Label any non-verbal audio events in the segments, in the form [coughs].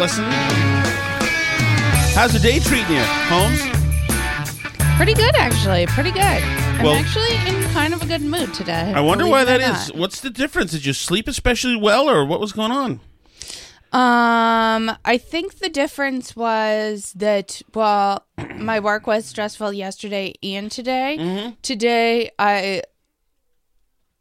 Allison. How's the day treating you, Holmes? Pretty good, actually. Pretty good. I'm Well- actually in kind of a good mood today. I wonder why that is. not. What's the difference? Did you sleep especially well, or what was going on? Um, I think the difference was that well, [clears throat] my work was stressful yesterday and today. Mm-hmm. Today, I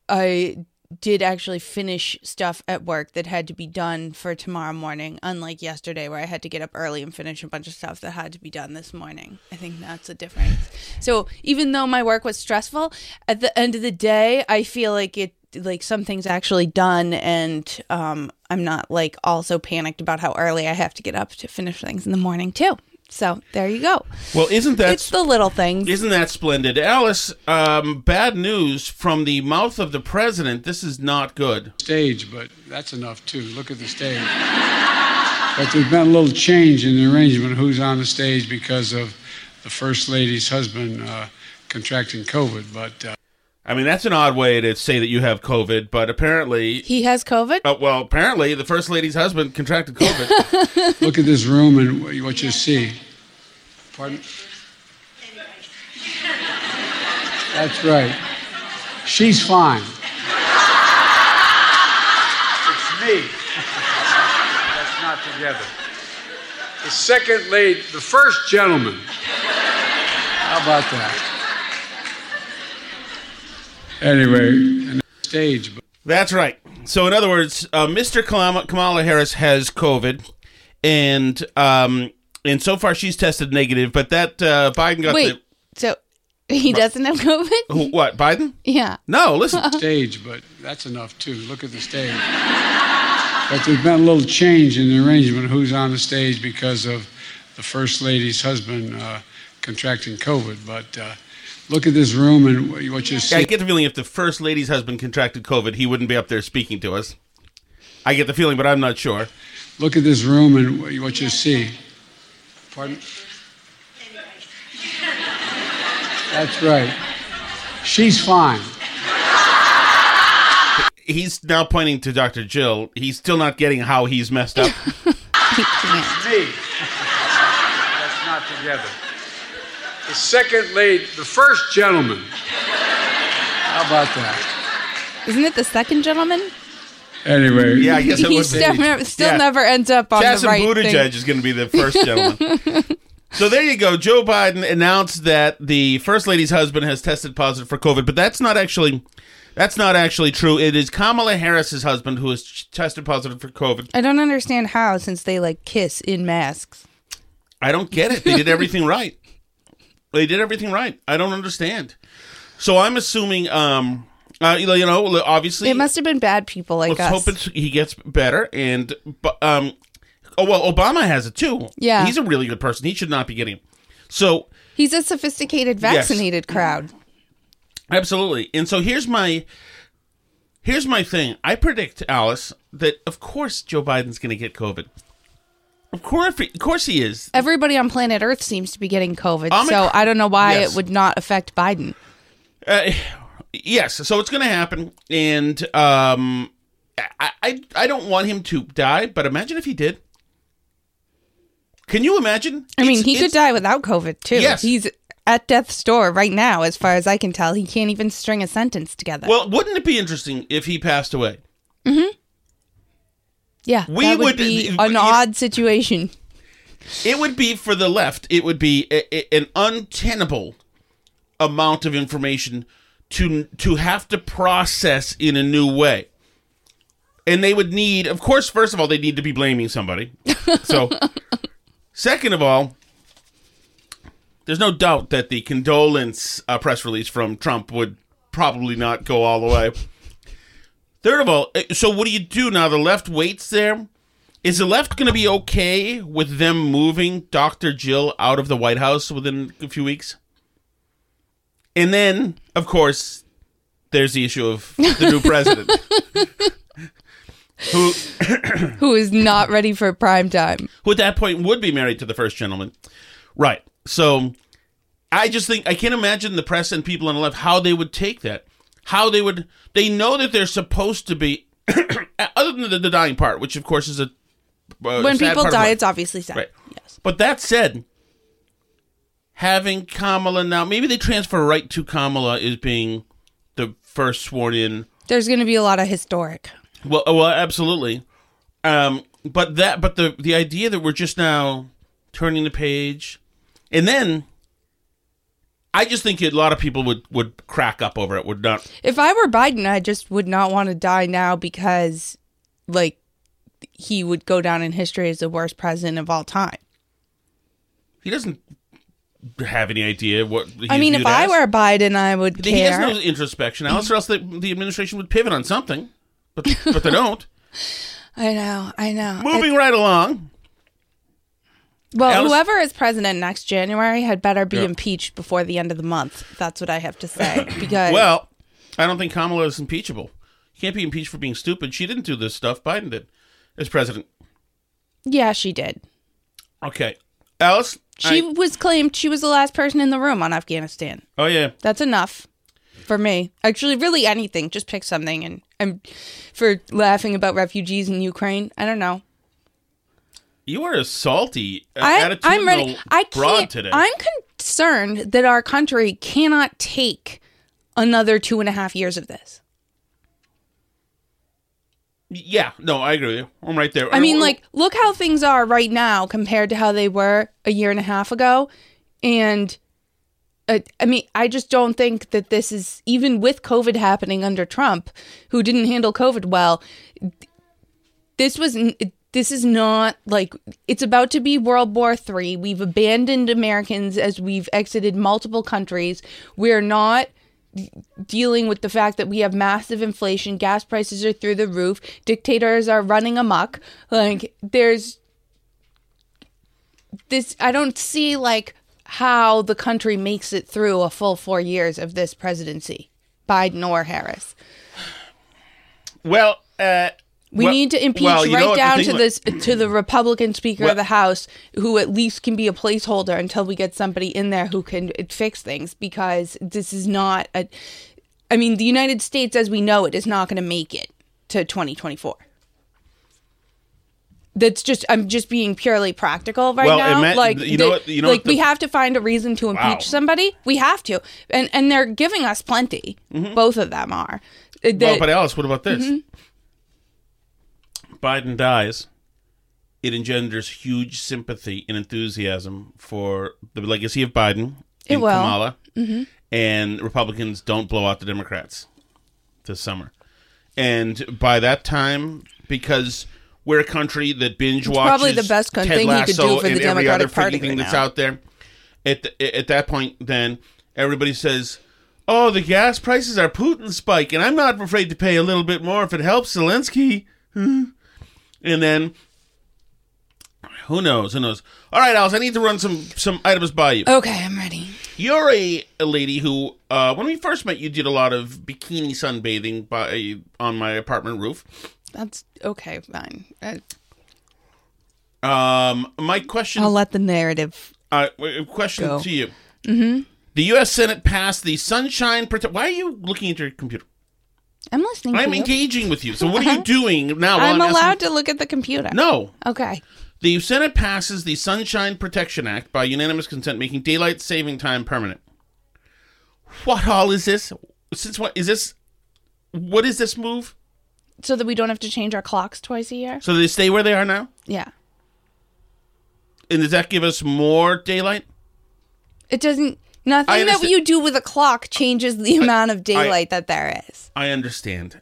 I did actually finish stuff at work that had to be done for tomorrow morning, unlike yesterday where I had to get up early and finish a bunch of stuff that had to be done this morning. I think that's a difference. So even though my work was stressful, at the end of the day, I feel like it like something's actually done and um I'm not like also panicked about how early I have to get up to finish things in the morning too. So there you go. Well, isn't that it's the little things. isn't that splendid, Alice? Um, bad news from the mouth of the president. This is not good. stage, but that's enough too. Look at the stage. but there's been a little change in the arrangement of who's on the stage because of the first lady's husband uh, contracting COVID. But uh, I mean, that's an odd way to say that you have COVID, but apparently, he has COVID? uh, well, apparently, the first lady's husband contracted COVID. [laughs] look at this room and what you see. Pardon? That's right. She's fine. It's me. That's not together. The second lady, the first gentleman. How about that? Anyway, stage. That's right. So, in other words, uh, Mr. Kamala, Kamala Harris has COVID, and um, and so far she's tested negative. But that uh, Biden got the. Wait. So he doesn't have COVID? who, what Biden? Yeah. No, listen. [laughs] stage, but that's enough too. Look at the stage. But there's been a little change in the arrangement of who's on the stage because of the first lady's husband uh, contracting COVID. But uh, look at this room and what you see. I get the feeling if the first lady's husband contracted COVID, he wouldn't be up there speaking to us. I get the feeling, but I'm not sure. Look at this room and what you see. Pardon? That's right. She's fine. He's now pointing to Dr. Jill. He's still not getting how he's messed up. [laughs] He can't. me. That's not together. The second lady, the first gentleman. How about that? Isn't it the second gentleman? Anyway. yeah, I guess it He would still, be. never, still Yeah. never ends up on Chasten the right Buttigieg thing. is going to be the [laughs] first gentleman. so there you go. Joe Biden announced that the first lady's husband has tested positive for COVID, but that's not actually that's not actually true. It is Kamala Harris's husband who has tested positive for COVID. I don't understand how since they like kiss in masks. I don't get it. They did everything [laughs] right. They did everything right. I don't understand. So I'm assuming um Uh, you know- obviously, It must have been bad people like let's us. hope it's, he gets better. And um, oh well, Obama has it too. Yeah. he's a really good person. He should not be getting it. So He's a sophisticated, Yes. vaccinated crowd. Absolutely. And so here's my here's my thing. I predict Alice that of course Joe Biden's going to get COVID. Of course, of course he is. Everybody on planet Earth seems to be getting COVID, Omic- so I don't know why Yes. it would not affect Biden. Uh, yes, so it's going to happen, and um, I, I I don't want him to die, but imagine if he did. Can you imagine? I mean, It's- he could die without COVID too. Yes. He's at death's door right now, as far as I can tell. He can't even string a sentence together. Well, wouldn't it be interesting if he passed away? Yeah, we that would, would- be an odd situation. It would be for the left. It would be a, a- an untenable amount of information to to have to process in a new way. And they would need, of course, first of all, they need to be blaming somebody. So, [laughs] second of all, there's no doubt that the condolence uh, press release from Trump would probably not go all the way. Third of all, uh, so what do you do now? The left waits there. Is the left going to be okay with them moving Dr. Jill out of the White House within a few weeks? And then, of course, there's the issue of the new president. [laughs] who, Who is not ready for prime time? who at that point would be married to the first gentleman. Right. So I just think I can't imagine the press and people on the left how they would take that. How they would they know that they're supposed to be [coughs] other than the, the dying part, which of course is a uh, when people die, it's obviously sad. Right. Yes. But that said, having Kamala now, maybe they transfer right to Kamala as being the first sworn in. There's going to be a lot of historic. Well, uh, well, absolutely. Um, but that, but the the idea that we're just now turning the page, and then I just think a lot of people would would crack up over it. Would not. If I were Biden, I just would not want to die now because, like, he would go down in history as the worst president of all time. He doesn't have any idea what. I mean, if I as. were Biden, I would he has no introspection, Alice, or else the, the administration would pivot on something. But but they don't. [laughs] I know, I know. Moving right along. Well, Alice- whoever is president next January had better be Yeah. impeached before the end of the month. That's what I have to say. [coughs] Because Well, I don't think Kamala is impeachable. You can't be impeached for being stupid. She didn't do this stuff. Biden did as president. yeah, she did. Okay, Alice. She I- was claimed she was the last person in the room on Afghanistan. oh yeah. That's enough for me. Actually, really anything. Just pick something. And I'm for laughing about refugees in Ukraine. I don't know. You are a salty, uh, I, I'm ready. I can't. today. I'm concerned that our country cannot take another two and a half years of this. yeah, no, I agree with you. I'm right there. I mean, like, look how things are right now compared to how they were a year and a half ago. And uh, I mean, I just don't think that this is, even with COVID happening under Trump, who didn't handle COVID well, this was. This is not like it's about to be World War Three. We've abandoned Americans as we've exited multiple countries. We're not dealing with the fact that we have massive inflation, gas prices are through the roof, dictators are running amok. Like there's this I don't see like how the country makes it through a full 4 years of this presidency, Biden or Harris. well, uh, We well- need to impeach well, right down to this to the Republican Speaker Well- of the House, who at least can be a placeholder until we get somebody in there who can fix things. Because this is not a, I mean, the United States as we know it is not going to make it to 2024. That's just I'm just being purely practical right Well, now. ima- like you know what- you know like the- we have to find a reason to impeach Wow. somebody. We have to, and and they're giving us plenty. Both of them are. Uh, well, that- but Alice, what about this? Mm-hmm. Biden dies. It engenders huge sympathy and enthusiasm for the legacy of Biden It and will. Kamala, mm-hmm. and Republicans don't blow out the Democrats this summer. And by that time, because we're a country that binge watches probably the best Ted thing you could do for the Democratic Party thing right that's now. out there. At the, at that point, then everybody says, Oh, the gas prices are Putin spike, and I'm not afraid to pay a little bit more if it helps Zelensky. [laughs] Hmm. And then, who knows? Who knows? All right, Alice, I need to run some some items by you. Okay, I'm ready. You're a, a lady who, uh, when we first met, you did a lot of bikini sunbathing by on my apartment roof. That's okay, fine. Uh, Um, my question, I'll let the narrative. uh, question Go. to you: mm-hmm. The U.S. Senate passed the Sunshine Protect. Why are you looking at your computer? I'm listening. I'm to you. engaging with you. So what are you [laughs] doing now? while I'm asking- allowed to look at the computer. No. Okay. The Senate passes the Sunshine Protection Act by unanimous consent, making daylight saving time permanent. What all is this? Since what is this? What is this move? So that we don't have to change our clocks twice a year. So they stay where they are now, Yeah. and does that give us more daylight? It doesn't. Nothing that you do with a clock changes the amount of daylight that there is. I understand.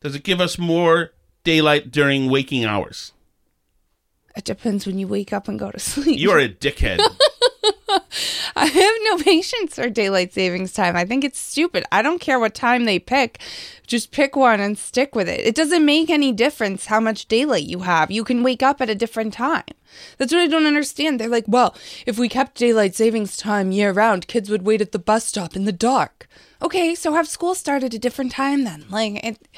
Does it give us more daylight during waking hours? It depends when you wake up and go to [laughs] sleep. You are a dickhead. [laughs] [laughs] I have no patience for daylight savings time. I think it's stupid. I don't care what time they pick. Just pick one and stick with it. It doesn't make any difference how much daylight you have. You can wake up at a different time. That's what I don't understand. They're like, well, if we kept daylight savings time year round, kids would wait at the bus stop in the dark. Okay, so have school start at a different time then. Like, it,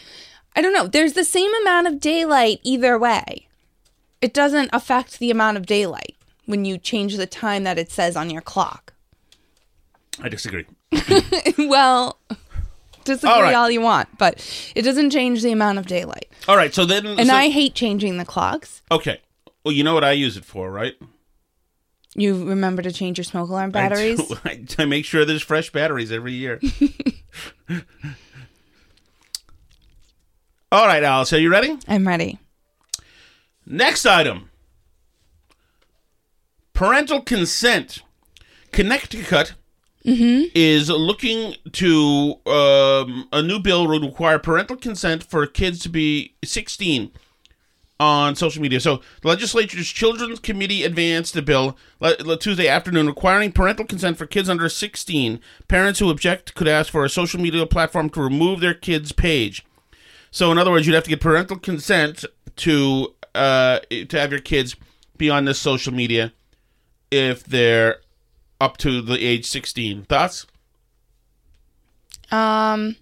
I don't know. There's the same amount of daylight either way. It doesn't affect the amount of daylight when you change the time that it says on your clock. I disagree. [laughs] well, disagree All right. all you want, but it doesn't change the amount of daylight. All right, so then, And so- I hate changing the clocks. okay. Well, you know what I use it for, right? You remember to change your smoke alarm batteries? I, do. [laughs] I, I make sure there's fresh batteries every year. [laughs] All right, Alice, are you ready? I'm ready. Next item parental consent. Connecticut is looking to um, a new bill would require parental consent for kids to be 16 on social media. So the legislature's Children's Committee advanced a bill le- Tuesday afternoon requiring parental consent for kids under 16. Parents who object could ask for a social media platform to remove their kid's page. So in other words, you'd have to get parental consent to uh, to have your kids be on this social media if they're up to the age 16. Thoughts? Um,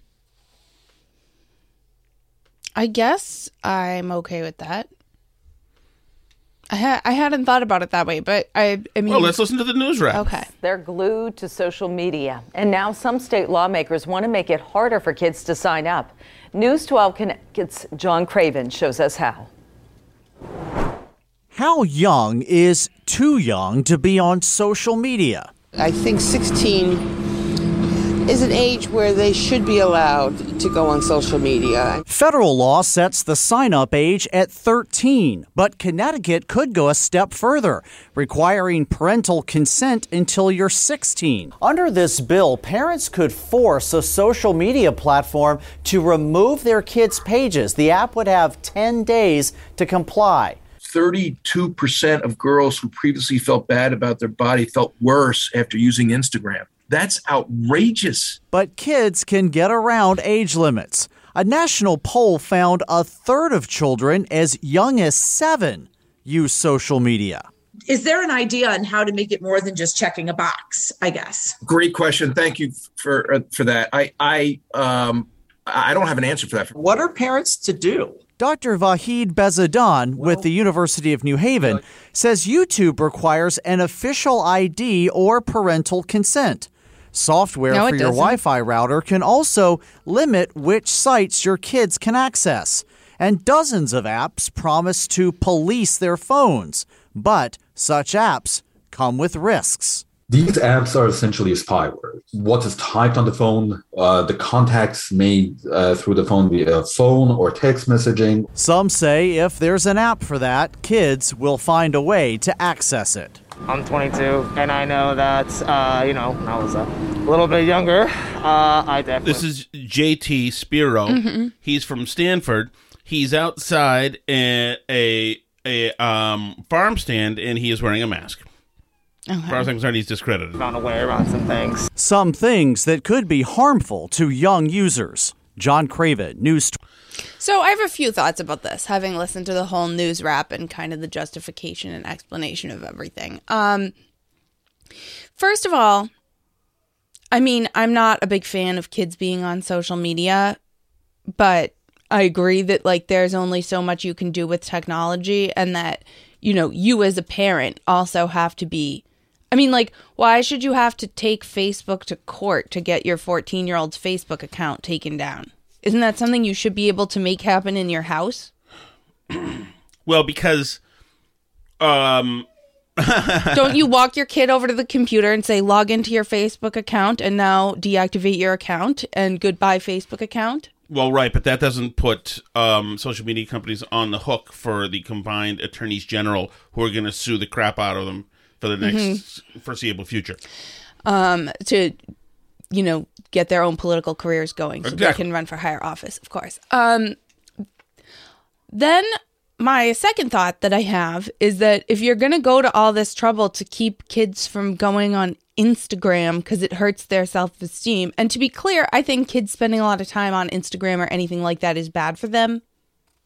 I guess I'm okay with that. I ha- I hadn't thought about it that way, but I I mean, Well, let's listen to the news wrap. okay. They're glued to social media. And now some state lawmakers want to make it harder for kids to sign up. News 12 Connecticut's John Craven shows us how. How young is too young to be on social media? I think 16 is an age where they should be allowed to go on social media. Federal law sets the sign up age at 13, but Connecticut could go a step further, requiring parental consent until you're 16. Under this bill, parents could force a social media platform to remove their kids' pages. The app would have 10 days to comply. 32% of girls who previously felt bad about their body felt worse after using Instagram. That's outrageous. But kids can get around age limits. A national poll found a third of children as young as seven use social media. Is there an idea on how to make it more than just checking a box? I guess. Great question. Thank you for uh, for that. I I um I don't have an answer for that. What are parents to do? Dr. Vahid Behzadan with the University of New Haven says YouTube requires an official ID or parental consent. Software No, for your doesn't. Wi Fi router can also limit which sites your kids can access. And dozens of apps promise to police their phones, but such apps come with risks. These apps are essentially spyware. What is typed on the phone, uh, the contacts made uh, through the phone via phone or text messaging. Some say if there's an app for that, kids will find a way to access it. I'm 22, and I know that, uh, you know, when I was a little bit younger, uh, I definitely. This is JT Spiro. Mhm. He's from Stanford. He's outside at a a um, farm stand, and he is wearing a mask. As far as I'm concerned, he's discredited. Found a way some things. some things that could be harmful to young users. John Craven, News. So I have a few thoughts about this, having listened to the whole news wrap and kind of the justification and explanation of everything. Um, first of all, I mean, I'm not a big fan of kids being on social media, but I agree that like there's only so much you can do with technology and that, you know, you as a parent also have to be I mean, like, why should you have to take Facebook to court to get your 14 year old's Facebook account taken down? Isn't that something you should be able to make happen in your house? [clears throat] Well, because um [laughs] Don't you walk your kid over to the computer and say, log into your Facebook account and now deactivate your account and goodbye Facebook account? Well, right, but that doesn't put um, social media companies on the hook for the combined attorneys general who are going to sue the crap out of them for the next Mm-hmm. foreseeable future. Um, to, you know, get their own political careers going so Exactly. they can run for higher office, of course. Um, then my second thought that I have is that if you're going to go to all this trouble to keep kids from going on Instagram because it hurts their self esteem, and to be clear, I think kids spending a lot of time on Instagram or anything like that is bad for them,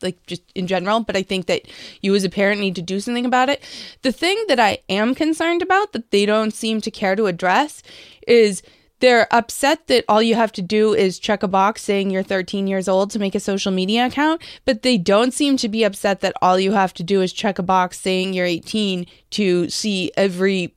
like just in general. But I think that you as a parent need to do something about it. The thing that I am concerned about that they don't seem to care to address is they're upset that all you have to do is check a box saying you're 13 years old to make a social media account, but they don't seem to be upset that all you have to do is check a box saying you're 18 to see every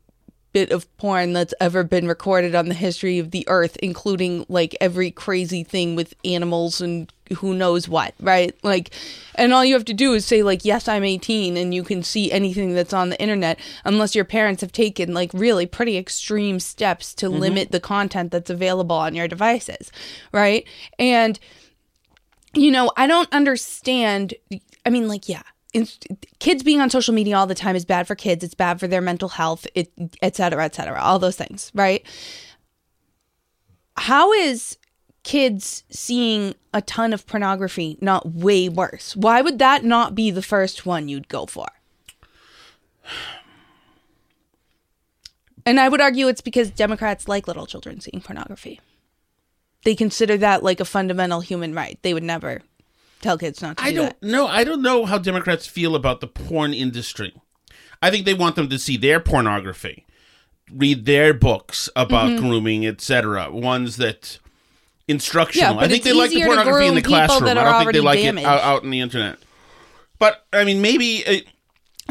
bit of porn that's ever been recorded on the history of the earth, including like every crazy thing with animals and who knows what, right? Like, and all you have to do is say, like, yes, I'm 18, and you can see anything that's on the internet, unless your parents have taken like really pretty extreme steps to mm-hmm. limit the content that's available on your devices, right? And, you know, I don't understand. I mean, like, yeah, kids being on social media all the time is bad for kids. It's bad for their mental health, it, et cetera, et cetera, all those things, right? How is kids seeing a ton of pornography not way worse? Why would that not be the first one you'd go for? And I would argue it's because Democrats like little children seeing pornography. They consider that like a fundamental human right. They would never tell kids not to I do don't that. know. I don't know how Democrats feel about the porn industry. I think they want them to see their pornography, read their books about Mhm. grooming, etc. Ones that instructional. but I think they like the pornography in the classroom. I don't think they like already it out, damaged. out in the internet. But I mean, maybe uh,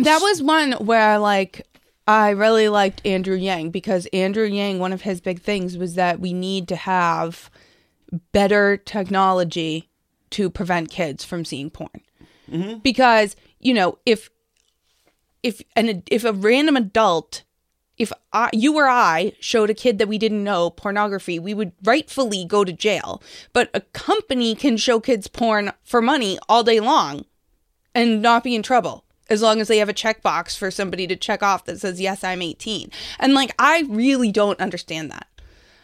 That was one where like I really liked Andrew Yang because Andrew Yang one of his big things was that we need to have better technology to prevent kids from seeing porn. Mm-hmm. Because, you know, if if an if a random adult if I, you or I showed a kid that we didn't know pornography, we would rightfully go to jail. But a company can show kids porn for money all day long and not be in trouble as long as they have a checkbox for somebody to check off that says yes i'm 18 and like i really don't understand that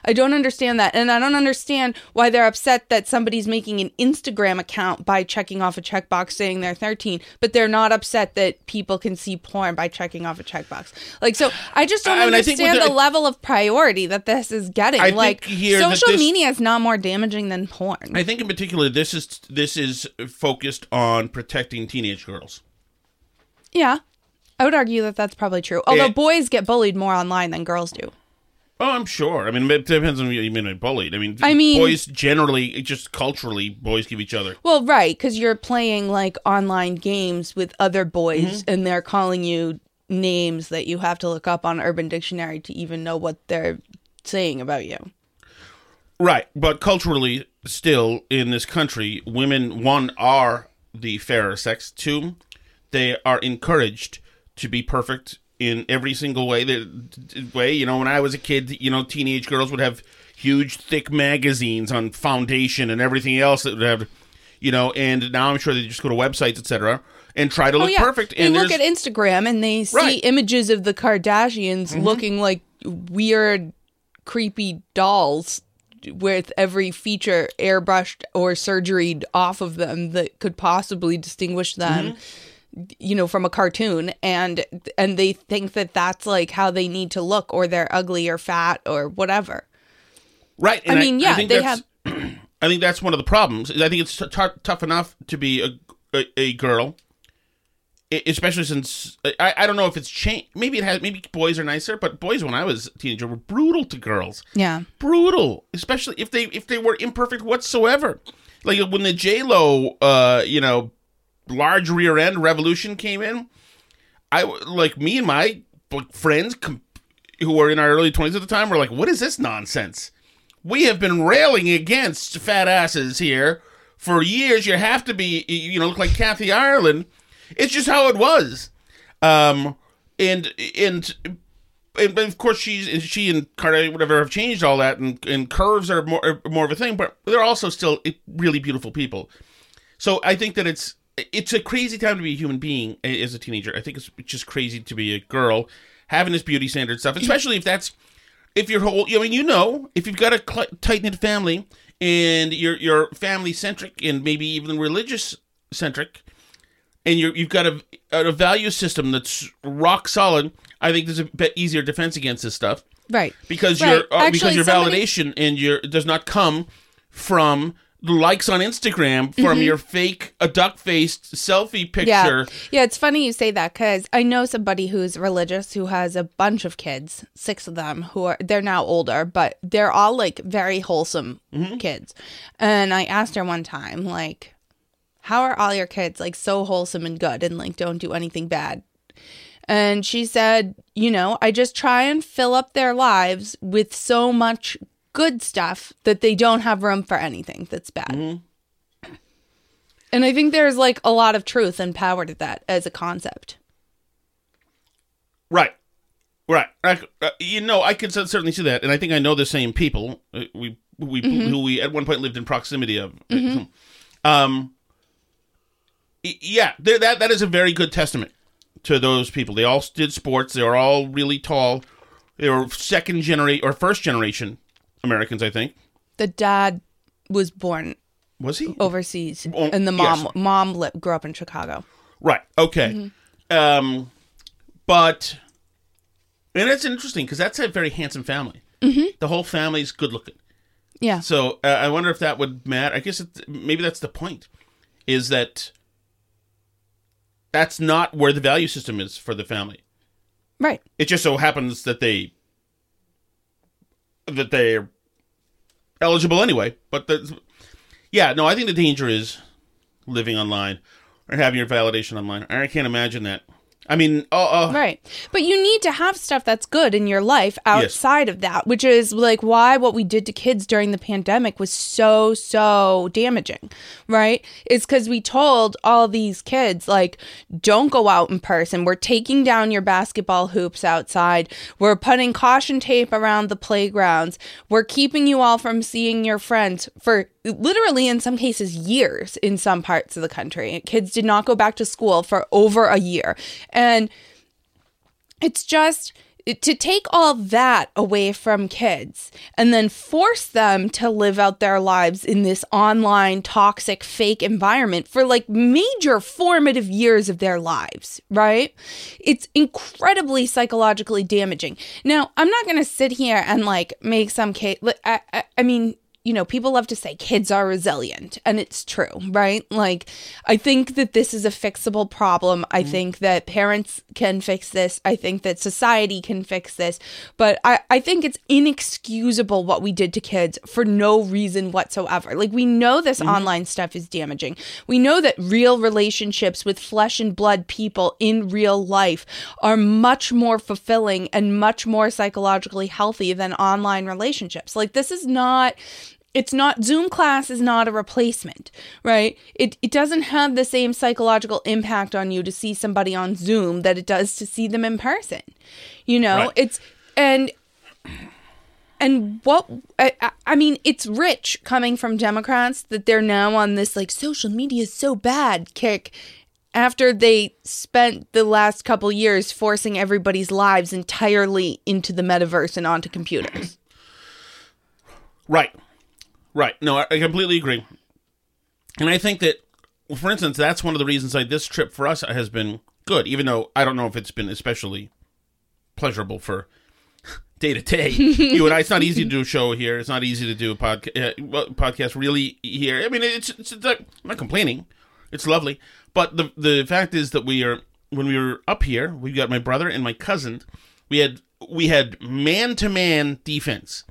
i don't understand that. And i don't understand why they're upset that somebody's making an instagram account by checking off a checkbox saying they're 13 but they're not upset that people can see porn by checking off a checkbox. Like so i just don't I mean, I think with understand the, the- level of priority that this is getting. I like here social this- media is not more damaging than porn. I think in particular this is this is focused on protecting teenage girls. yeah. I would argue that that's probably true. Although It- boys get bullied more online than girls do Oh, I'm sure. I mean, it depends on you mean by bullied. I mean, I mean- boys generally, just culturally, boys give each other. Well, right, because you're playing like online games with other boys, Mm-hmm. and they're calling you names that you have to look up on Urban Dictionary to even know what they're saying about you. Right, but culturally, still in this country, women one are the fairer sex. Two, they are encouraged to be perfect in every single way. That way, you know, when I was a kid, you know, teenage girls would have huge, thick magazines on foundation and everything else that would have, you know. And now I'm sure they just go to websites, etc., and try to look perfect. Oh, They and look at Instagram and they see Right. images of the Kardashians Mhm. looking like weird, creepy dolls with every feature airbrushed or surgeried off of them that could possibly distinguish them Mm-hmm. You know from a cartoon and and they think that that's like how they need to look or they're ugly or fat or whatever Right. I mean, yeah, think they have [clears throat] I think that's one of the problems. I think it's t- t- tough enough to be a, a, a girl, especially since I, I don't know if it's changed. Maybe it has. Maybe boys are nicer, but boys when I was a teenager were brutal to girls. Yeah. brutal, especially if they if they were imperfect whatsoever. Like when the J Lo, uh, you know, large rear end revolution came in, I like me and my friends com- who were in our early twenties at the time were like, "What is this nonsense?" We have been railing against fat asses here for years. You have to be, you know, look like Kathy Ireland. It's just how it was. Um, and and and of course she's she and Carter whatever have changed all that and, and curves are more are more of a thing but they're also still really beautiful people so I think that it's it's a crazy time to be a human being as a teenager I think it's just crazy to be a girl having this beauty standard stuff especially if that's if your whole I mean you know if you've got a cl- tight knit family and you're you're family centric and maybe even religious centric and you're, you've got a, a value system that's rock solid, I think there's a bit easier defense against this stuff Right. because Right. your uh, because your somebody- validation and your does not come from likes on Instagram from Mhm. your fake a duck faced selfie picture. Yeah. Yeah, it's funny you say that because I know somebody who's religious who has a bunch of kids, six of them, who are, they're now older, but they're all like very wholesome Mm-hmm. kids. And I asked her one time, like, how are all your kids like so wholesome and good and like don't do anything bad? And she said, you know, I just try and fill up their lives with so much good stuff that they don't have room for anything that's bad. Mm-hmm. And I think there's like a lot of truth and power to that as a concept. Right. Right. I, uh, you know, I can certainly see that, and I think I know the same people. Uh, we we Mhm. who we at one point lived in proximity of. Mhm. Um. Yeah, that that is a very good testament to those people. They all did sports. They were all really tall. They were second generation or first generation Americans, I think. The dad was born Was he overseas, Oh, and the mom yes. mom li- grew up in Chicago. Right. Okay. Mhm. Um, but and it's interesting because that's a very handsome family. Mhm. The whole family's good looking. Yeah. So uh, I wonder if that would matter. I guess it, maybe that's the point. Is that that's not where the value system is for the family. Right. It just so happens that they that they're eligible anyway. But yeah, no, I think the danger is living online or having your validation online. I can't imagine that. I mean, oh, oh Right. But you need to have stuff that's good in your life outside of that, which is like why what we did to kids during the pandemic was so, so damaging, right? It's because we told all these kids, like, don't go out in person. We're taking down your basketball hoops outside. We're putting caution tape around the playgrounds. We're keeping you all from seeing your friends for literally, in some cases, years in some parts of the country. Kids did not go back to school for over a year. And it's just to take all that away from kids and then force them to live out their lives in this online toxic fake environment for like major formative years of their lives right? It's incredibly psychologically damaging. Now i'm not going to sit here and like make some case I, I, I mean you know, people love to say kids are resilient, and it's true, right? Like, I think that this is a fixable problem. I mm. think that parents can fix this. I think that society can fix this. But I, I think it's inexcusable what we did to kids for no reason whatsoever. Like, we know this mm-hmm. online stuff is damaging. We know that real relationships with flesh and blood people in real life are much more fulfilling and much more psychologically healthy than online relationships. Like, this is not it's not zoom class is not a replacement right it, it doesn't have the same psychological impact on you to see somebody on zoom that it does to see them in person you know Right. it's and and what I, I- I mean it's rich coming from democrats that they're now on this like social media is so bad kick after they spent the last couple years forcing everybody's lives entirely into the metaverse and onto computers Right. Right. No, I, completely agree. And I think that, for instance, that's one of the reasons like this trip for us has been good, even though I don't know if it's been especially pleasurable for [laughs] day to day. You and I, it's not easy to do a show here. It's not easy to do a podca- uh, podcast really here. I mean, it's, it's, it's like, I'm not complaining. It's lovely, but the the fact is that we are when we were up here, we got my brother and my cousin. We had we had man to man defense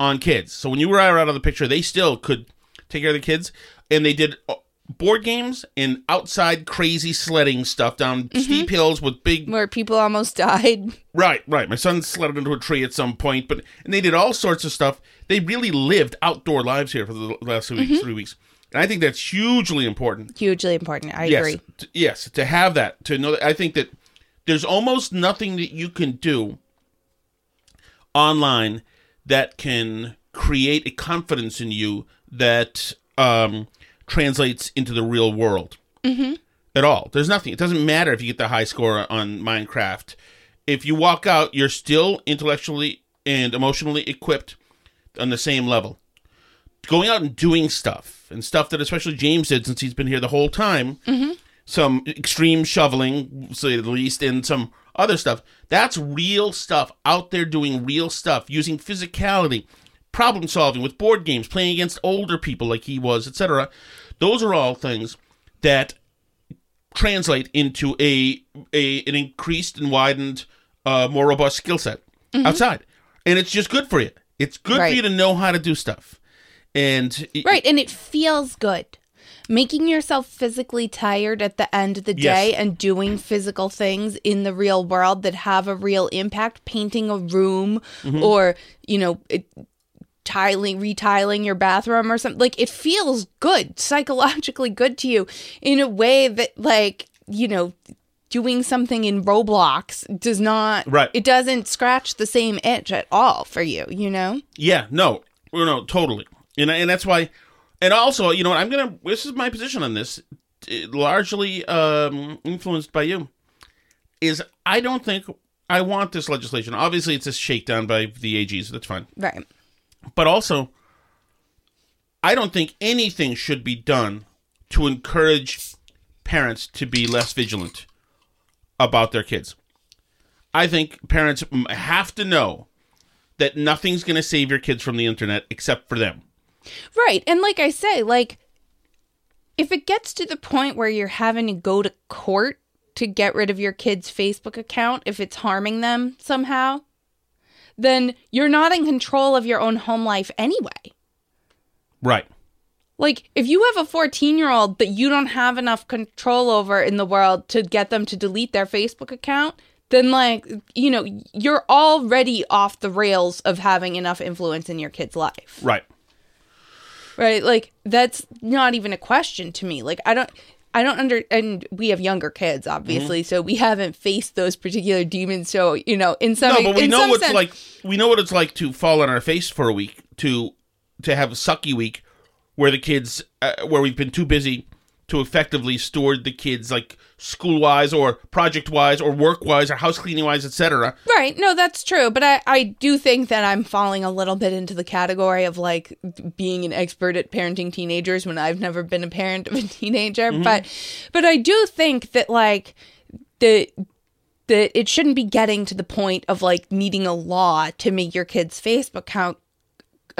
on kids. So when you were out of the picture, they still could take care of the kids, and they did uh, board games and outside crazy sledding stuff down steep hills with big Where people almost died. [laughs] Right, right. My son sledded into a tree at some point, but and they did all sorts of stuff. They really lived outdoor lives here for the last two weeks, Mhm. three weeks, and I think that's hugely important. Hugely important. I yes, agree. t- yes, to have that, to know that. I think that there's almost nothing that you can do online that can create a confidence in you that um, translates into the real world Mm-hmm. at all. There's nothing. It doesn't matter if you get the high score on Minecraft. If you walk out, you're still intellectually and emotionally equipped on the same level. Going out and doing stuff and stuff that especially James did since he's been here the whole time. Mm-hmm. Some extreme shoveling, say at least, and some other stuff. That's real stuff out there doing real stuff using physicality, problem solving with board games, playing against older people like he was, etc. Those are all things that translate into a, a an increased and widened, uh, more robust skill set Mhm. outside, and it's just good for you. It's good Right. for you to know how to do stuff, and it- Right, and it feels good. Making yourself physically tired at the end of the Yes. day and doing physical things in the real world that have a real impact, painting a room Mhm. or, you know, it, tiling, retiling your bathroom or something. Like it feels good, psychologically good to you in a way that, like, you know, doing something in Roblox does not, Right. It doesn't scratch the same itch at all for you, you know? Yeah, no, no, no, totally, and and that's why, and also, you know, what, I'm gonna. This is my position on this, eh, largely um, influenced by you. Is I don't think I want this legislation. Obviously, it's a shakedown by the AGs. That's fine, Right. but also, I don't think anything should be done to encourage parents to be less vigilant about their kids. I think parents have to know that nothing's going to save your kids from the internet except for them. Right. And like I say, like if it gets to the point where you're having to go to court to get rid of your kid's Facebook account if it's harming them somehow, then you're not in control of your own home life anyway. Right. Like if you have a 14-year-old that you don't have enough control over in the world to get them to delete their Facebook account, then like, you know, you're already off the rails of having enough influence in your kid's life. Right. Right? Like that's not even a question to me. Like i don't i don't under and we have younger kids obviously so we haven't faced those particular demons. So you know in some no, but we know what's sense- like. We know what it's like to fall on our face for a week, to to have a sucky week, where the kids, uh, where we've been too busy to effectively steward the kids, like school wise or project wise or work wise or house cleaning wise, etc. right no that's true but i i do think that i'm falling a little bit into the category of like being an expert at parenting teenagers when i've never been a parent of a [laughs] teenager Mhm. but but i do think that like the that it shouldn't be getting to the point of like needing a law to make your kid's Facebook account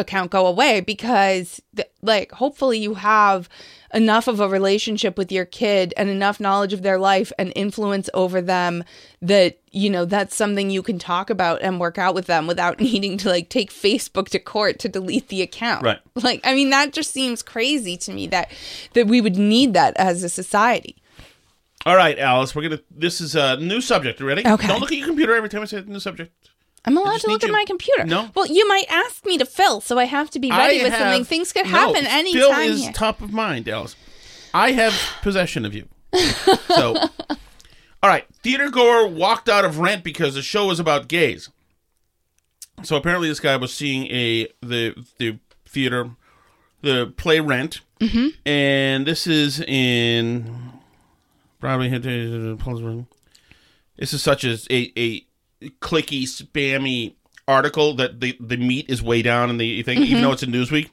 account go away because th- like hopefully you have enough of a relationship with your kid and enough knowledge of their life and influence over them that you know that's something you can talk about and work out with them without [laughs] needing to like take Facebook to court to delete the account. Right. Like I mean that just seems crazy to me that that we would need that as a society. All right, Alice, we're gonna. This is a new subject. You ready? Okay. Don't look at your computer every time I say a new subject. I'm allowed to look at my computer. No. Well, you might ask me to fill, so I have to be ready I with something. Things could No, happen Phil anytime is here. top of mind, Alice. I have [sighs] possession of you. So, all right. Theater goer walked out of Rent because the show was about gays. So apparently, this guy was seeing a the the theater, the play Rent, Mhm. and this is in the This is such as a a clicky, spammy article that the the meat is way down in the thing, even Mhm. though it's in Newsweek.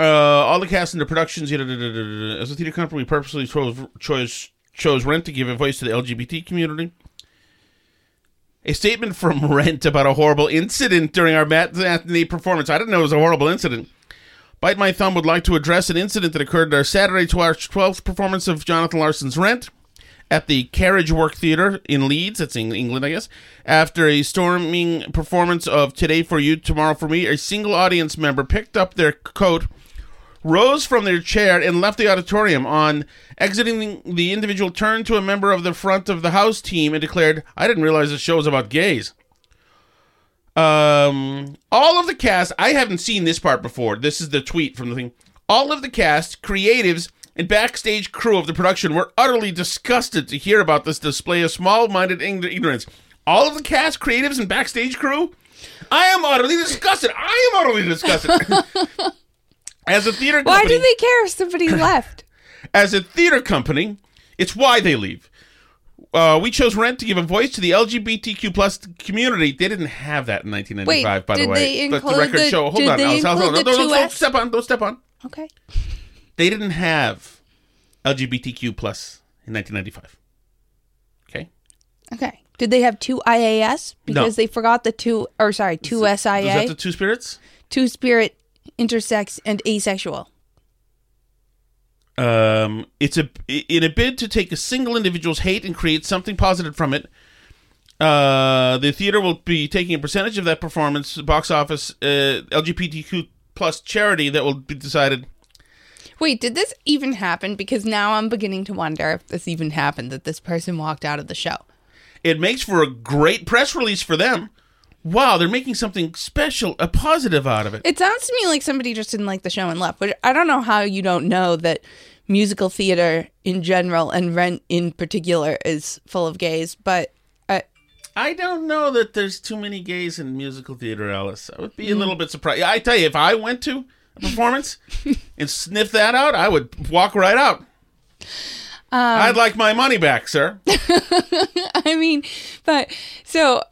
Uh, all the cast and the productions. As a theater company, we purposely chose chose chose Rent to give a voice to the LGBT community. A statement from [laughs] Rent about a horrible incident during our matinee performance. I didn't know it was a horrible incident. Bite My Thumb would like to address an incident that occurred at our Saturday to our 12th performance of Jonathan Larson's Rent at the Carriageworks Theatre in Leeds, that's in England, I guess. After a storming performance of Today for You, Tomorrow for Me, a single audience member picked up their coat, rose from their chair, and left the auditorium. On exiting, the individual turned to a member of the front of the house team and declared, I didn't realize the show was about gays. Um, all of the cast, I haven't seen this part before. This is the tweet from the thing. All of the cast, creatives, and backstage crew of the production were utterly disgusted to hear about this display of small-minded ignorance. All of the cast, creatives, and backstage crew. I am utterly disgusted. I am utterly disgusted. [laughs] As a theater company. Why do they care if somebody [clears throat] left? as a theater company, it's why they leave. Uh, we chose Rent to give a voice to the LGBTQ plus community. They didn't have that in 1995, Wait, by the did way. they Let the include record the- show. Hold on, Alice. Hold on. include Don't, don't, don't step on. Don't step on. Okay. They didn't have LGBTQ plus in 1995. Okay. Okay. Did they have two IAS? Because they forgot the two, or sorry, two Is that SIA, the two spirits? two spirit, intersex, and asexual. Um, it's a in a bid to take a single individual's hate and create something positive from it. Uh, the theater will be taking a percentage of that performance box office uh, LGBTQ plus charity that will be decided. Wait, did this even happen? Because now I'm beginning to wonder if this even happened, that this person walked out of the show. It makes for a great press release for them. Wow, they're making something special, a positive out of it. It sounds to me like somebody just didn't like the show and left. But I don't know how you don't know that musical theater in general and Rent in particular is full of gays. But I, I don't know that there's too many gays in musical theater, Alice. I would be a Mm. little bit surprised. I tell you, if I went to performance and sniff that out, I would walk right out. um, I'd like my money back, sir. [laughs] I mean, but so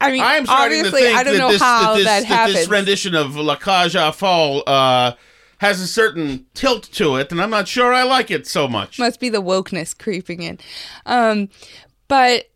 I mean, I'm starting to obviously, think I don't that know this, how that this, that that this rendition of La Cage aux Folles uh, has a certain tilt to it, and I'm not sure I like it so much. Must be the wokeness creeping in. Um, but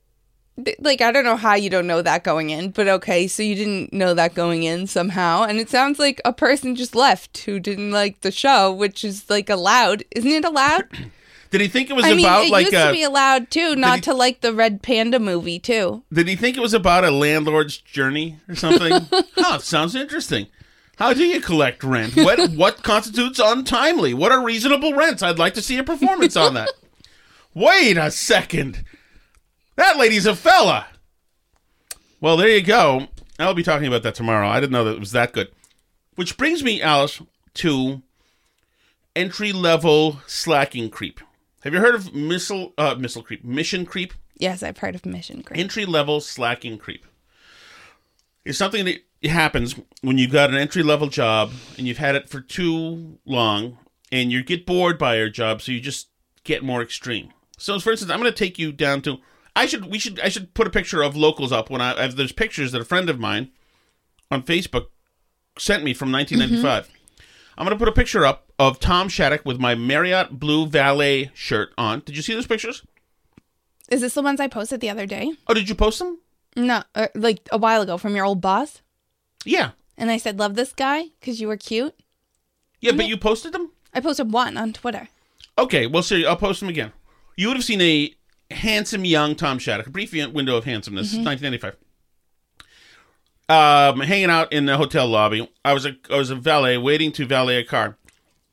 like I don't know how you don't know that going in, but okay, so you didn't know that going in somehow, and it sounds like a person just left who didn't like the show, which is like allowed, isn't it allowed? [clears throat] Did he think it was I mean, about it like used a? to be allowed too, not he- to like the Red Panda movie too. Did he think it was about a landlord's journey or something? [laughs] oh, sounds interesting. How do you collect rent? What what constitutes untimely? What are reasonable rents? I'd like to see a performance on that. [laughs] Wait a second. That lady's a fella. Well, there you go. I'll be talking about that tomorrow. I didn't know that it was that good. Which brings me, Alice, to entry level slacking creep. Have you heard of missile uh, missile creep? Mission creep? Yes, I've heard of Mission Creep. entry level slacking creep. It's something that happens when you've got an entry level job and you've had it for too long and you get bored by your job, so you just get more extreme. So, for instance, I'm going to take you down to. I should we should I should put a picture of locals up when I there's pictures that a friend of mine on Facebook sent me from 1995. I'm going to put a picture up of Tom Shattuck with my Marriott Blue Valet shirt on. Did you see those pictures? Is this the ones I posted the other day? Oh, did you post them? No, uh, like a while ago from your old boss. Yeah. And I said, "Love this guy because you were cute." Yeah, but you posted them? I posted one on Twitter. Okay, well, so I'll post them again. You would have seen a handsome young Tom Shattuck, a brief window of handsomeness, Mhm. 1995. Um, hanging out in the hotel lobby. I was a I was a valet waiting to valet a car.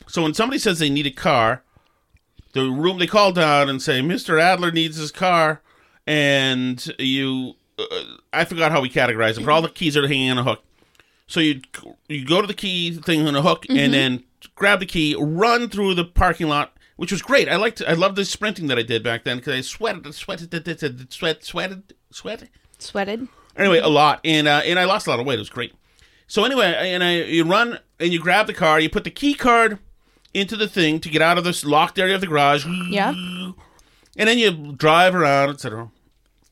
So when somebody says they need a car, the room they call down and say Mr. Adler needs his car, and you, uh, I forgot how we categorize them, but all the keys are hanging on a hook. So you you go to the key thing on a hook Mhm. and then grab the key, run through the parking lot, which was great. I liked I loved the sprinting that I did back then because I sweated, sweated, sweated, sweat, sweated, sweat. Sweated. Anyway, a lot, and uh, and I lost a lot of weight. It was great. So anyway, and I you run and you grab the car, you put the key card into the thing to get out of this locked area of the garage. Yeah. And then you drive around, etc.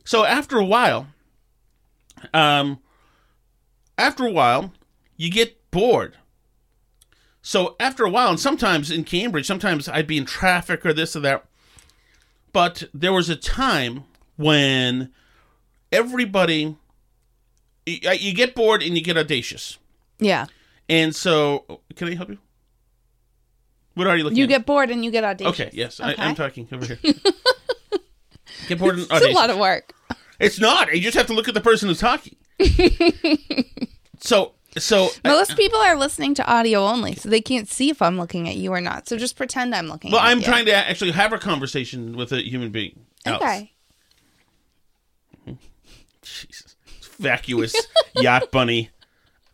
So after a while, um, after a while, you get bored. So after a while, and sometimes in Cambridge, sometimes I'd be in traffic or this or that. But there was a time when everybody, you, you get bored and you get audacious. Yeah. And so, can I help you? What are you looking You at? get bored and you get audacious. Okay, yes, Okay. I, I'm talking over here. [laughs] get bored and It's a lot of work. It's not. You just have to look at the person who's talking. [laughs] so, so Most people are listening to audio only, so they can't see if I'm looking at you or not. So just pretend I'm looking well, I'm you. trying to actually have a conversation with a human being. else. Okay. [laughs] Jesus, vacuous [laughs] yacht bunny.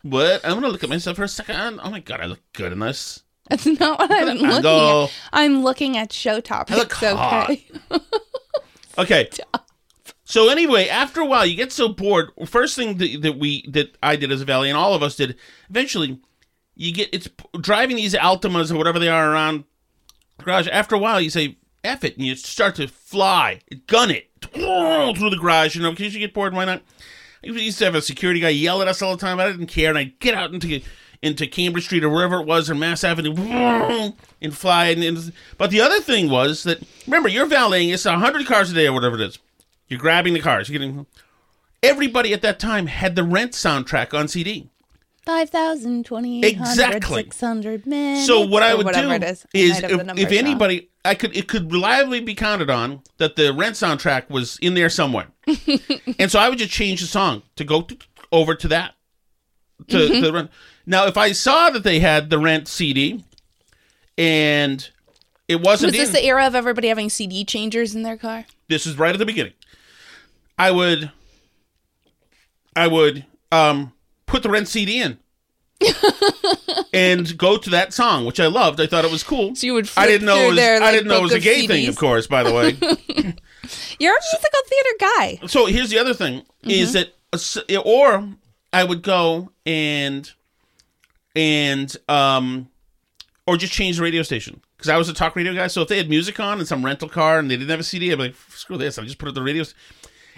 What? I'm gonna look at myself for a second. Oh my god, I look good in this. That's not what I'm looking at. I'm looking at show topics. hot. [laughs] Okay. Okay. So anyway, after a while, you get so bored. First thing that, that we that I did as a valet, and all of us did. Eventually, you get it's driving these Altimas or whatever they are around the garage. After a while, you say "f it" and you start to fly, gun it through the garage. You know, because you get bored. Why not? We used to have a security guy yell at us all the time. I didn't care, and I'd get out into into Cambridge Street or wherever it was, or Mass Avenue, and fly. And, and but the other thing was that remember you're valeting. It's hundred cars a day or whatever it is. You're grabbing the cars. You're getting. Everybody at that time had the Rent soundtrack on CD. 5,000, 2,800, Exactly. 600 minutes. So what I or would whatever do it is, I is, might have the if, numbers if wrong. anybody, I could it could reliably be counted on that the Rent soundtrack was in there somewhere, [laughs] and so I would just change the song to go to, over to that to, to the Rent. Now, if I saw that they had the Rent CD, and it wasn't Was this in, the era of everybody having CD changers in their car? this is right at the beginning. I would, I would um put the Rent CD in. [laughs] and go to that song, which I loved. I thought it was cool. So you would I didn't know it was, their, I didn't know it was a gay thing, of course. By the way. [laughs] [laughs] You're a musical theater guy. so here's the other thing: is Mhm. that or I would go and and um or just change the radio station because I was a talk radio guy. So if they had music on in some rental car and they didn't have a CD, I'd be like, screw this. I just put it the radio. s-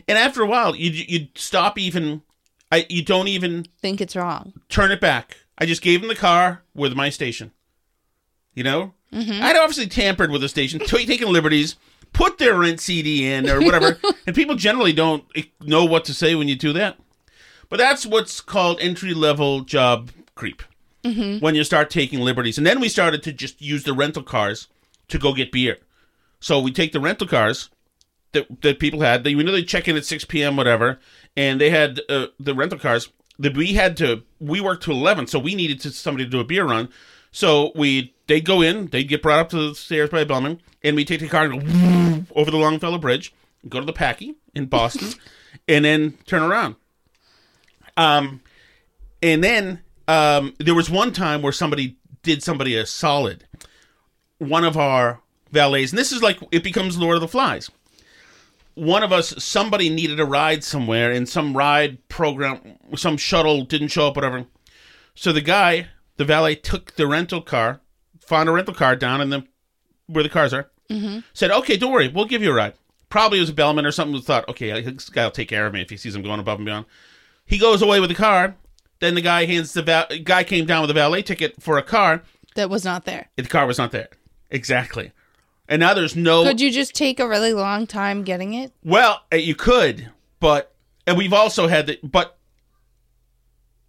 And after a while, you you'd stop even. I you don't even Think it's wrong. turn it back. I just gave them the car with my station. You know, Mhm. I'd obviously tampered with the station, t- taken liberties, put their rent CD in or whatever, [laughs] and people generally don't know what to say when you do that. But that's what's called entry level job creep Mhm. when you start taking liberties. And then we started to just use the rental cars to go get beer. So we take the rental cars that that people had. They we know they check in at six p.m. whatever, and they had uh, the rental cars that we had to. We worked to eleven, so we needed to somebody to do a beer run. So we they'd go in, they'd get brought up to the stairs by a Bellman, and we take the car and go [laughs] over the Longfellow Bridge, go to the Packy in Boston, [laughs] and then turn around. Um, and then um, there was one time where somebody did somebody a solid. One of our valets, and this is like it becomes Lord of the Flies. One of us, somebody needed a ride somewhere, and some ride program, some shuttle didn't show up, whatever. So the guy, the valet, took the rental car, found a rental car down in the where the cars are, Mm-hmm. said, "Okay, don't worry, we'll give you a ride." Probably it was a bellman or something who thought, "Okay, this guy will take care of me if he sees him going above and beyond." He goes away with the car. Then the guy hands the val- guy came down with a valet ticket for a car. That was not there. The car was not there. Exactly. And now there's no. Could you just take a really long time getting it? Well, uh, you could, but and we've also had the but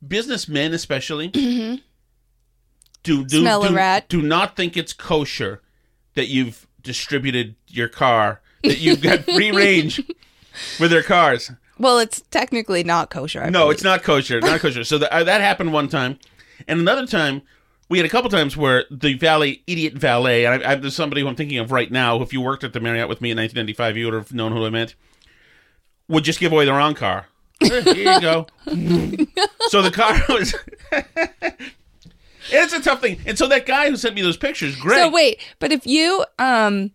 businessmen especially [clears throat] do do Smell a do, rat. do not think it's kosher that you've distributed your car that you've got [laughs] free range with their cars. Well, it's technically not kosher. I no, believe. it's not kosher. Not kosher. So that, uh, that happened one time, and another time we had a couple times where the valet, idiot valet, and I, I, there's somebody who I'm thinking of right now. If you worked at the Marriott with me in 1995, you would have known who I meant. Would just give away the wrong car. [laughs] Here you go. so the car [laughs] was. it's a tough thing, and so that guy who sent me those pictures, Greg. So wait, but if you um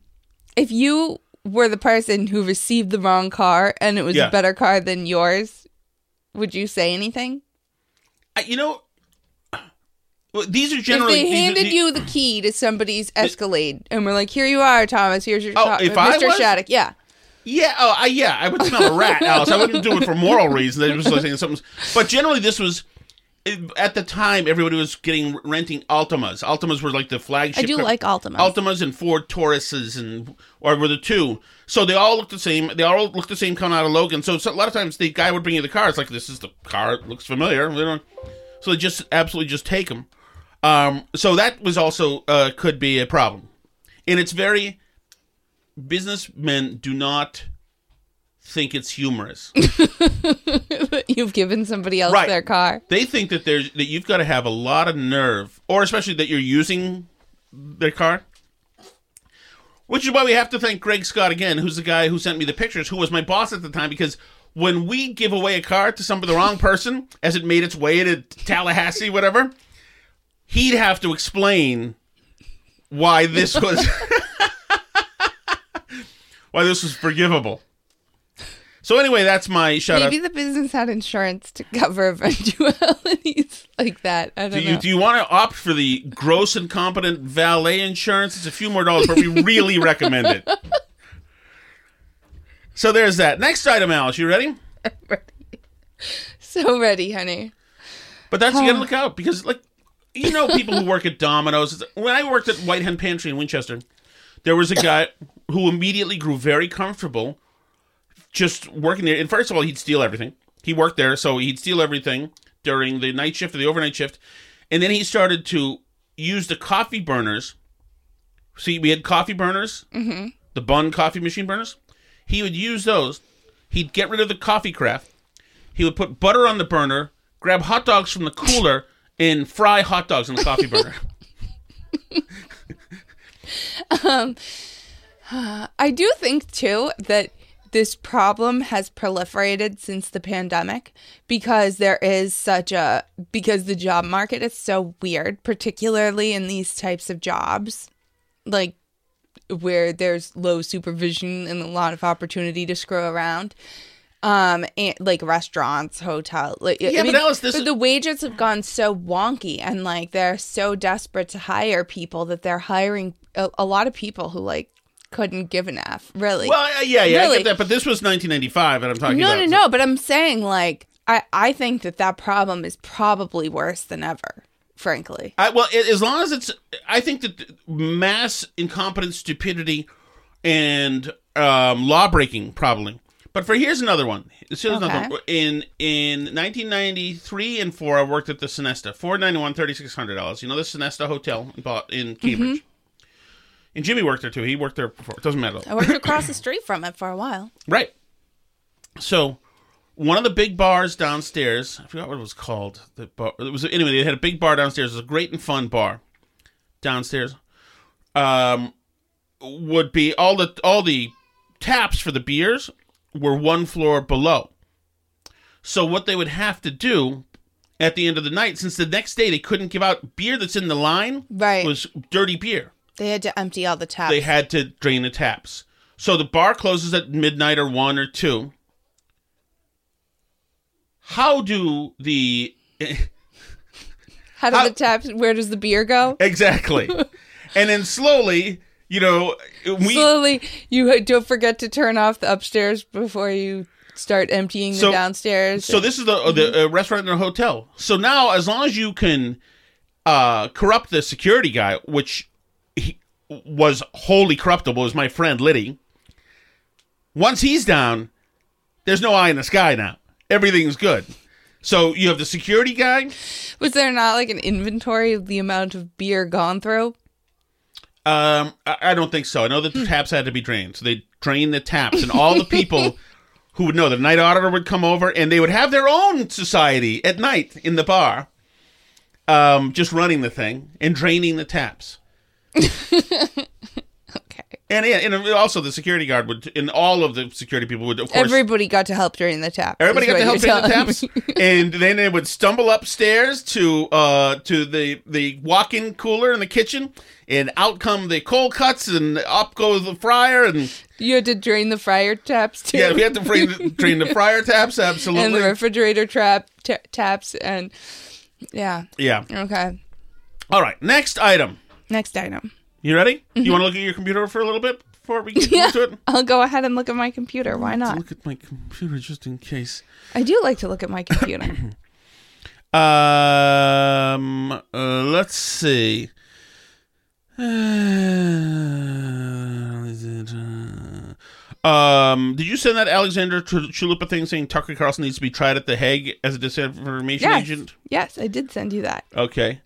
if you were the person who received the wrong car and it was Yeah. a better car than yours, would you say anything? I- you know, well, these are generally. if they these handed the- you the key to somebody's Escalade and we're like, "Here you are, Thomas. Here's your Oh, car, if I Mr. was? Shattuck." Yeah. Yeah, oh, I, yeah, I would smell a rat, [laughs] Alice. I wouldn't do it for moral reasons. I was like saying something, but generally, this was at the time everybody was getting renting Altimas. Altimas were like the flagship. I do car- like Altimas. Altimas and Ford Tauruses and or were the two. So they all looked the same. They all looked the same coming out of Logan. So, so a lot of times the guy would bring you the car. It's like this is the car. It looks familiar. So they just absolutely just take them. Um, so that was also uh, could be a problem, and it's very businessmen do not think it's humorous. [laughs] You've given somebody else Right. their car. They think that there's that you've got to have a lot of nerve, or especially that you're using their car. Which is why we have to thank Greg Scott again, who's the guy who sent me the pictures, who was my boss at the time, because when we give away a car to some of the wrong person, as it made its way to Tallahassee, whatever, he'd have to explain why this was [laughs] why this was forgivable. So anyway, that's my shout Maybe out. the business had insurance to cover [laughs] eventualities like that. I Do don't you, know. do you want to opt for the gross incompetent valet insurance? It's a few more dollars, but we really recommend it. [laughs] So there's that. Next item, Alice. You ready I'm ready? so ready, honey. But that's you got to look out because, like, you know, people who work at Domino's. When I worked at White Hen Pantry in Winchester, there was a guy who immediately grew very comfortable just working there. And first of all, he'd steal everything. He worked there, so he'd steal everything during the night shift or the overnight shift. And then he started to use the coffee burners. See, we had coffee burners, Mm-hmm. the Bunn coffee machine burners. He would use those. He'd get rid of the coffee craft. He would put butter on the burner, grab hot dogs from the cooler, and fry hot dogs on the coffee burner. [laughs] Um, I do think too that this problem has proliferated since the pandemic because there is such a because the job market is so weird, particularly in these types of jobs, like where there's low supervision and a lot of opportunity to screw around. Um, and like restaurants, hotel, like Yeah, but Alice, this is- the wages have gone so wonky, and like they're so desperate to hire people that they're hiring a, a lot of people who like couldn't give an f. Really? well, uh, yeah, yeah, I Really. get that. But this was 1995, and I'm talking no, about. no, no. But I'm saying like I I think that that problem is probably worse than ever. Frankly, I, well, as long as it's, I think that mass incompetence, stupidity, and um, law breaking probably. But for here's another one. Here's another one. In in 1993 and four, I worked at the Sonesta, four ninety one, thirty six hundred dollars. You know the Sonesta Hotel in, Bo- in Cambridge. And Jimmy worked there too. He worked there before. It doesn't matter. I worked across the street from it for a while. [clears throat] Right. So, one of the big bars downstairs, I forgot what it was called. The bar, it was anyway. They had a big bar downstairs. It was a great and fun bar downstairs. Um, would be all the all the taps for the beers were one floor below. So what they would have to do at the end of the night, since the next day they couldn't give out beer that's in the line, Right. was dirty beer They had to empty all the taps. they had to drain the taps. So the bar closes at midnight or one or two. How do the [laughs] How do how- the taps? Where does the beer go? exactly? [laughs] and then slowly, you know, we Slowly, you don't forget to turn off the upstairs before you start emptying So- the downstairs. So this is the the uh, restaurant and a hotel. So now, as long as you can uh, corrupt the security guy, which he was wholly corruptible, is my friend Liddy. Once he's down, there's no eye in the sky now. Everything's good. So you have the security guy. Was there not like an inventory of the amount of beer gone through? Um, I, I don't think so. I know that the taps had to be drained, so they drained the taps, and all the people [laughs] who would know the night auditor would come over, and they would have their own society at night in the bar, um, just running the thing and draining the taps. [laughs] And yeah, and also the security guard would, and all of the security people would, of course, Everybody got to help during the tap. Everybody got to help drain the taps, [laughs] and then they would stumble upstairs to uh to the the walk-in cooler in the kitchen, and out come the cold cuts, and up goes the fryer, and You had to drain the fryer taps too. yeah, we had to drain the, [laughs] drain the fryer taps, absolutely. and the refrigerator trap ta taps and yeah. yeah. Okay. All right, next item. Next item. You ready? Mm-hmm. You want to look at your computer for a little bit before we [laughs] get Yeah. into it? I'll go ahead and look at my computer. Why not? Look at my computer just in case. I do like to look at my computer. [coughs] Um, uh, let's see. [sighs] Um, did you send that Alexandra Ch- Chalupa thing saying Tucker Carlson needs to be tried at the Hague as a disinformation Yes. agent? Yes, I did send you that. Okay.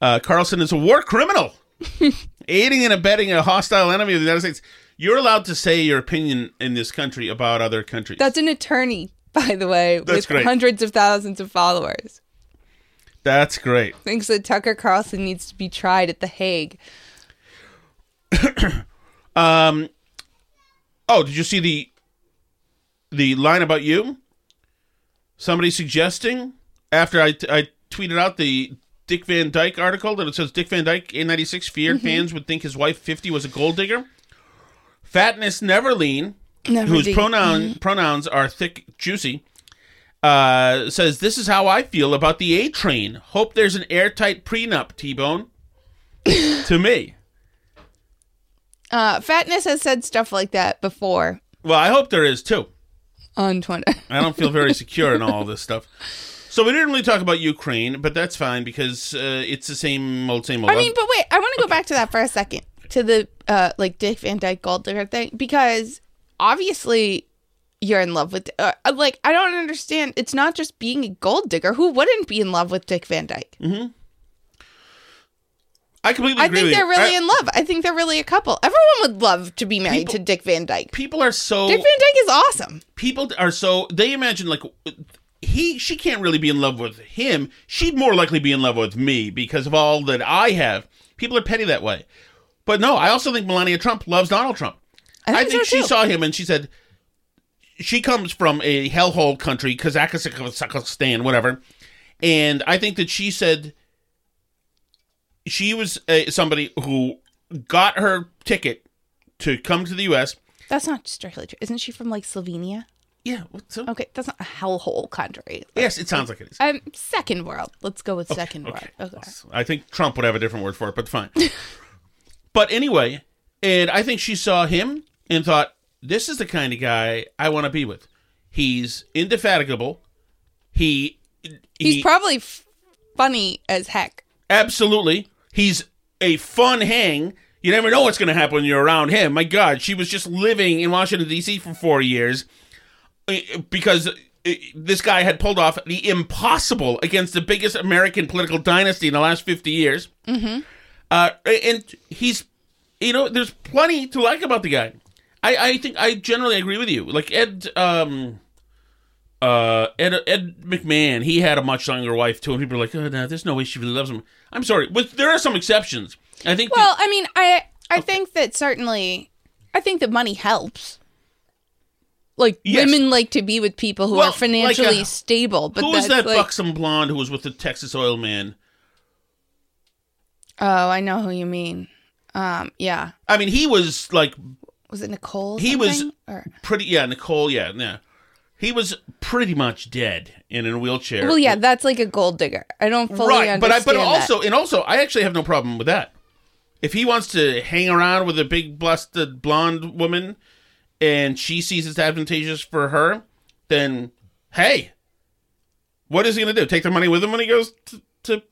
Uh, Carlson is a war criminal, [laughs] aiding and abetting a hostile enemy of the United States. You're allowed to say your opinion in this country about other countries. That's an attorney, by the way, That's with great. hundreds of thousands of followers. That's great. Thinks that Tucker Carlson needs to be tried at the Hague. [clears throat] Um. Oh, did you see the the line about you? Somebody suggesting after I, I tweeted out the Dick Van Dyke article that it says Dick Van Dyke in '96 feared Mhm. fans would think his wife 50 was a gold digger. Fatness Neverlean, Never whose did. pronoun Mhm. pronouns are thick, juicy, uh, says this is how I feel about the A train. Hope there's an airtight prenup, T Bone. [coughs] to me. Uh, Fatness has said stuff like that before Well, I hope there is too. on Twitter. I don't feel very secure in all this stuff. [laughs] So we didn't really talk about Ukraine, but that's fine because uh, it's the same old, same old. I mean, but wait, I want to go back to that for a second to the uh, like Dick Van Dyke Gold Digger thing because obviously you're in love with uh, like I don't understand. It's not just being a gold digger. Who wouldn't be in love with Dick Van Dyke? hmm I completely I think they're you. really I- in love. I think they're really a couple. Everyone would love to be married to Dick Van Dyke. People are so Dick Van Dyke is awesome. people are so they imagine like he she can't really be in love with him. She'd more likely be in love with me because of all that I have. People are petty that way. But no, I also think Melania Trump loves Donald Trump. I think so, she too. saw him and she said she comes from a hellhole country, Kazakhstan, whatever. And I think that she said she was uh, somebody who got her ticket to come to the U.S. That's not strictly true. Isn't she from like Slovenia? Yeah. So? Okay, that's not a hellhole country. Yes, it sounds like it is. Um, second world. Let's go with second world. Okay. I think Trump would have a different word for it, but fine. [laughs] but anyway, and I think she saw him and thought, this is the kind of guy I want to be with. He's indefatigable. He, He's probably f- funny as heck. absolutely. He's a fun hang. You never know what's going to happen when you're around him. My God, she was just living in Washington D.C. for four years because uh, this guy had pulled off the impossible against the biggest American political dynasty in the last fifty years. Mm-hmm. Uh, and he's, you know, there's plenty to like about the guy. I, I think I generally agree with you. Like Ed, um, uh, Ed, Ed McMahon, he had a much younger wife too, and people are like, oh, no, there's no way she really loves him. I'm sorry, but there are some exceptions. I think. Well, I mean, I I think that certainly, I think that money helps. Like Yes. women like to be with people who Well, are financially like, uh, stable. But who that like, buxom blonde who was with the Texas oil man? Oh, I know who you mean. Um, yeah. I mean, he was like Was it Nicole? he was? Or- pretty. Yeah, Nicole. Yeah, yeah. He was pretty much dead and in a wheelchair. Well, yeah, that's like a gold digger. I don't fully right, understand but I, but that. also and also I actually have no problem with that. If he wants to hang around with a big busted blonde woman and she sees it's advantageous for her, then hey, what is he going to do? Take their money with him when he goes to, to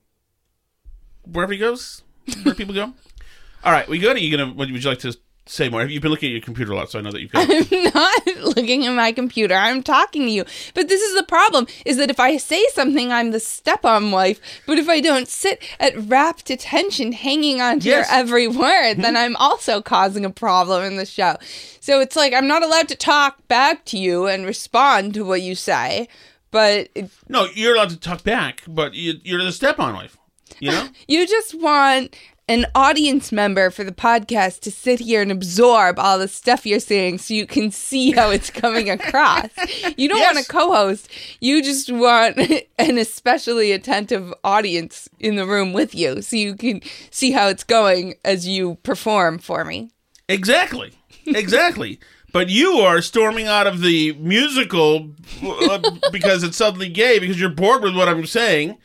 wherever he goes, where people go. [laughs] All right, we good? Are you gonna? Would you like to say more? You've you been looking at your computer a lot? So I know that you've got. I'm [laughs] not looking at my computer. I'm talking to you. But this is the problem is that if I say something, I'm the step on wife. But if I don't sit at rapt attention, hanging on to Yes. your every word, then hmm. I'm also causing a problem in the show. So it's like I'm not allowed to talk back to you and respond to what you say. But it, No, you're allowed to talk back, but you, you're the step-on wife. You know. [laughs] you just want an audience member for the podcast to sit here and absorb all the stuff you're saying so you can see how it's coming across. [laughs] You don't want a co-host. You just want [laughs] an especially attentive audience in the room with you so you can see how it's going as you perform for me. Exactly. Exactly. but you are storming out of the musical uh, because it's suddenly gay because you're bored with what I'm saying.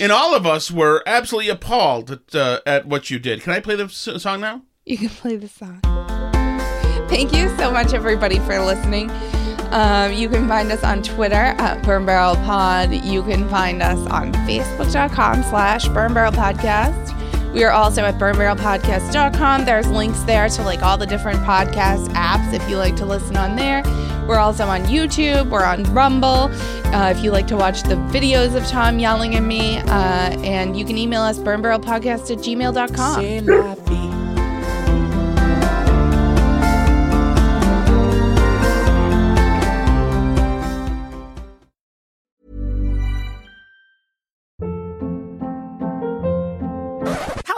And all of us were absolutely appalled at, uh, at what you did. Can I play the s- song now? You can play the song. Thank you so much, everybody, for listening. Um, you can find us on Twitter at Burn Barrel Pod. You can find us on Facebook.com slash Burn Barrel Podcast. We are also at burnbarrelpodcast.com. There's links there to like all the different podcast apps if you like to listen on there. We're also on YouTube. We're on Rumble. Uh, if you like to watch the videos of Tom yelling at me, uh, and you can email us burnbarrelpodcast at gmail.com.